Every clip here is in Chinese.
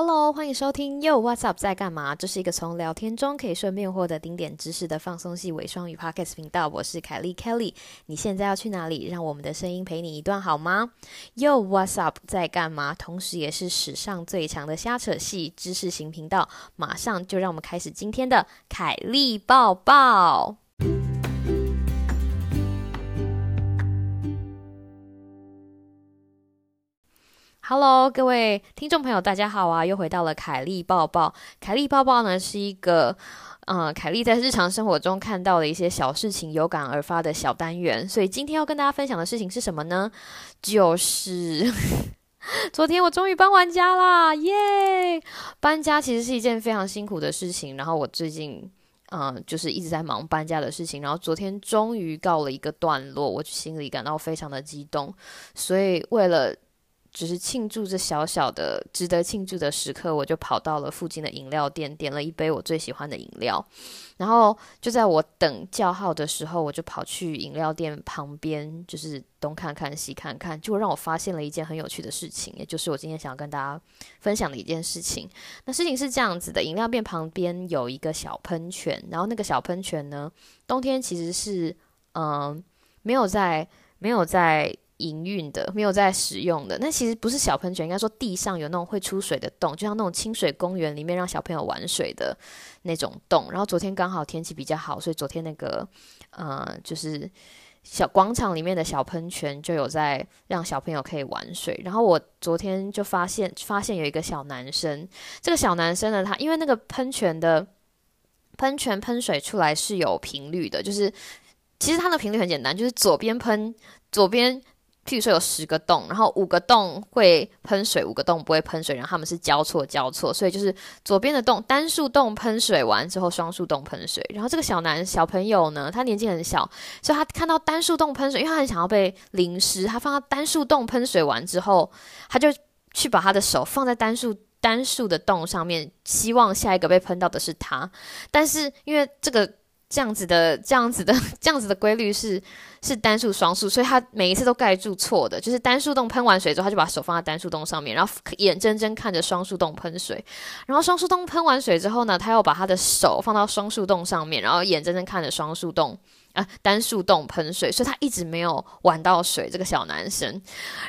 Hello，欢迎收听 Yo What's Up 在干嘛？这是一个从聊天中可以顺便获得丁点知识的放松系伪双语 Podcast 频道。我是凯莉 Kelly，你现在要去哪里？让我们的声音陪你一段好吗？Yo What's Up 在干嘛？同时也是史上最强的瞎扯系知识型频道。马上就让我们开始今天的凯莉抱抱。Hello，各位听众朋友，大家好啊！又回到了凯莉抱抱。凯莉抱抱呢，是一个，呃，凯莉在日常生活中看到的一些小事情有感而发的小单元。所以今天要跟大家分享的事情是什么呢？就是 昨天我终于搬完家啦，耶！搬家其实是一件非常辛苦的事情，然后我最近，嗯，就是一直在忙搬家的事情，然后昨天终于告了一个段落，我心里感到非常的激动，所以为了。只是庆祝这小小的值得庆祝的时刻，我就跑到了附近的饮料店，点了一杯我最喜欢的饮料。然后就在我等叫号的时候，我就跑去饮料店旁边，就是东看看西看看，就让我发现了一件很有趣的事情，也就是我今天想要跟大家分享的一件事情。那事情是这样子的：饮料店旁边有一个小喷泉，然后那个小喷泉呢，冬天其实是嗯没有在没有在。营运的没有在使用的，那其实不是小喷泉，应该说地上有那种会出水的洞，就像那种清水公园里面让小朋友玩水的那种洞。然后昨天刚好天气比较好，所以昨天那个呃，就是小广场里面的小喷泉就有在让小朋友可以玩水。然后我昨天就发现，发现有一个小男生，这个小男生呢，他因为那个喷泉的喷泉喷水出来是有频率的，就是其实它的频率很简单，就是左边喷，左边。譬如说有十个洞，然后五个洞会喷水，五个洞不会喷水，然后他们是交错交错，所以就是左边的洞单数洞喷水完之后，双数洞喷水。然后这个小男小朋友呢，他年纪很小，所以他看到单数洞喷水，因为他很想要被淋湿，他放到单数洞喷水完之后，他就去把他的手放在单数单数的洞上面，希望下一个被喷到的是他。但是因为这个。这样子的，这样子的，这样子的规律是是单数双数，所以他每一次都盖住错的，就是单数洞喷完水之后，他就把手放在单数洞上面，然后眼睁睁看着双数洞喷水，然后双数洞喷完水之后呢，他又把他的手放到双数洞上面，然后眼睁睁看着双数洞啊单数洞喷水，所以他一直没有玩到水。这个小男生，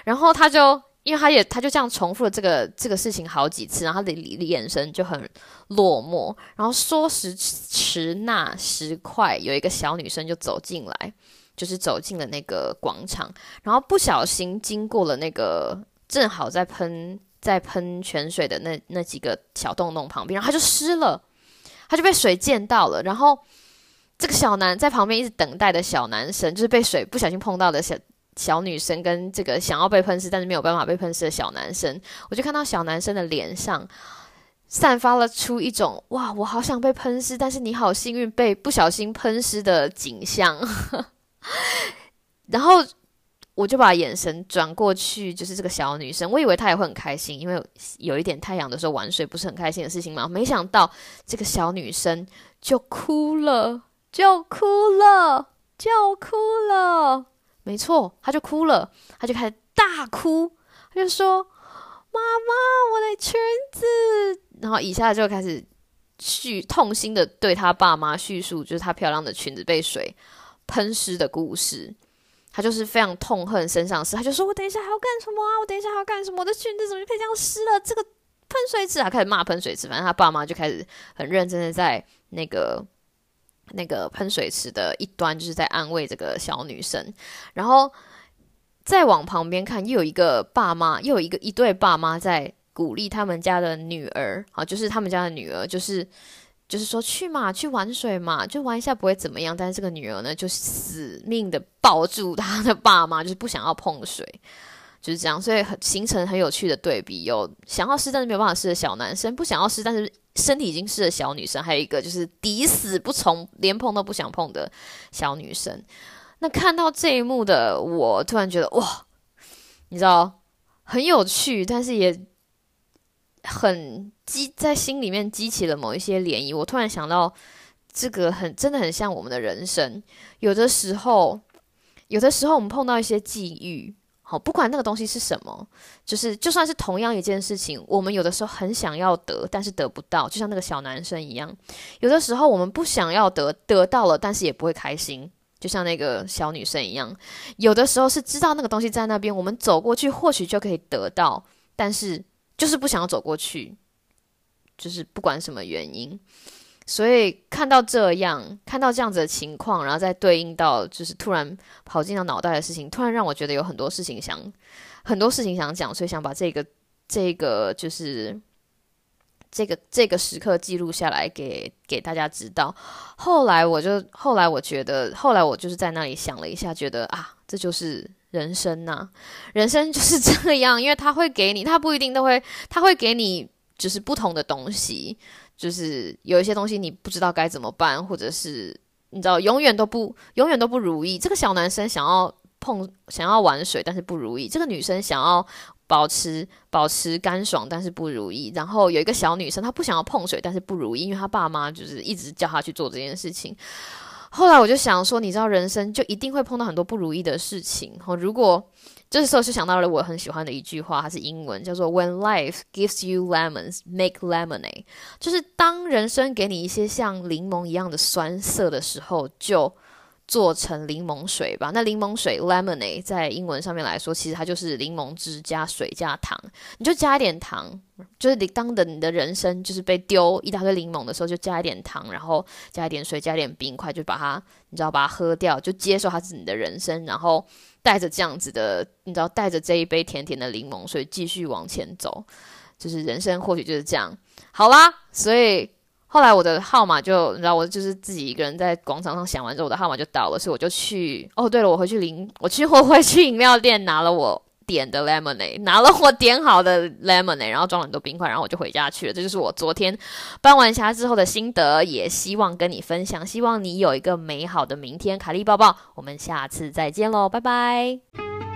然后他就。因为他也他就这样重复了这个这个事情好几次，然后他的眼神就很落寞。然后说时迟那时快，有一个小女生就走进来，就是走进了那个广场，然后不小心经过了那个正好在喷在喷泉水的那那几个小洞洞旁边，然后他就湿了，他就被水溅到了。然后这个小男在旁边一直等待的小男生，就是被水不小心碰到的小。小女生跟这个想要被喷湿但是没有办法被喷湿的小男生，我就看到小男生的脸上散发了出一种哇，我好想被喷湿，但是你好幸运被不小心喷湿的景象。然后我就把眼神转过去，就是这个小女生，我以为她也会很开心，因为有一点太阳的时候玩水不是很开心的事情嘛。没想到这个小女生就哭了，就哭了，就哭了。没错，他就哭了，他就开始大哭，他就说：“妈妈，我的裙子。”然后以下就开始叙痛心的对他爸妈叙述，就是他漂亮的裙子被水喷湿的故事。他就是非常痛恨身上湿，他就说：“我等一下还要干什么啊？我等一下还要干什么？我的裙子怎么就可以这样湿了？这个喷水池啊！”开始骂喷水池，反正他爸妈就开始很认真的在那个。那个喷水池的一端就是在安慰这个小女生，然后再往旁边看，又有一个爸妈，又有一个一对爸妈在鼓励他们家的女儿，啊，就是他们家的女儿，就是就是说去嘛，去玩水嘛，就玩一下不会怎么样。但是这个女儿呢，就死命的抱住她的爸妈，就是不想要碰水，就是这样，所以很形成很有趣的对比，有想要试但是没有办法试的小男生，不想要试但是。身体已经试的小女生，还有一个就是抵死不从，连碰都不想碰的小女生。那看到这一幕的我，突然觉得哇，你知道很有趣，但是也很激，在心里面激起了某一些涟漪。我突然想到，这个很真的很像我们的人生。有的时候，有的时候我们碰到一些际遇。好，不管那个东西是什么，就是就算是同样一件事情，我们有的时候很想要得，但是得不到，就像那个小男生一样。有的时候我们不想要得，得到了，但是也不会开心，就像那个小女生一样。有的时候是知道那个东西在那边，我们走过去或许就可以得到，但是就是不想要走过去，就是不管什么原因。所以看到这样，看到这样子的情况，然后再对应到就是突然跑进到脑袋的事情，突然让我觉得有很多事情想，很多事情想讲，所以想把这个这个就是这个这个时刻记录下来给给大家知道。后来我就后来我觉得，后来我就是在那里想了一下，觉得啊，这就是人生呐，人生就是这样，因为他会给你，他不一定都会，他会给你就是不同的东西。就是有一些东西你不知道该怎么办，或者是你知道永远都不永远都不如意。这个小男生想要碰想要玩水，但是不如意；这个女生想要保持保持干爽，但是不如意。然后有一个小女生，她不想要碰水，但是不如意，因为她爸妈就是一直叫她去做这件事情。后来我就想说，你知道，人生就一定会碰到很多不如意的事情。哦，如果这时候就想到了我很喜欢的一句话，它是英文，叫做 "When life gives you lemons, make lemonade"，就是当人生给你一些像柠檬一样的酸涩的时候，就做成柠檬水吧。那柠檬水 lemonade 在英文上面来说，其实它就是柠檬汁加水加糖，你就加一点糖，就是你当的你的人生就是被丢一大堆柠檬的时候，就加一点糖，然后加一点水，加一点冰块，就把它，你知道把它喝掉，就接受它是你的人生，然后。带着这样子的，你知道，带着这一杯甜甜的柠檬水继续往前走，就是人生或许就是这样。好啦，所以后来我的号码就，你知道，我就是自己一个人在广场上想完之后，我的号码就到了，所以我就去。哦，对了，我回去领，我去我回去饮料店拿了我。点的 lemonade，拿了我点好的 lemonade，然后装了很多冰块，然后我就回家去了。这就是我昨天搬完家之后的心得，也希望跟你分享。希望你有一个美好的明天。卡利抱抱，我们下次再见喽，拜拜。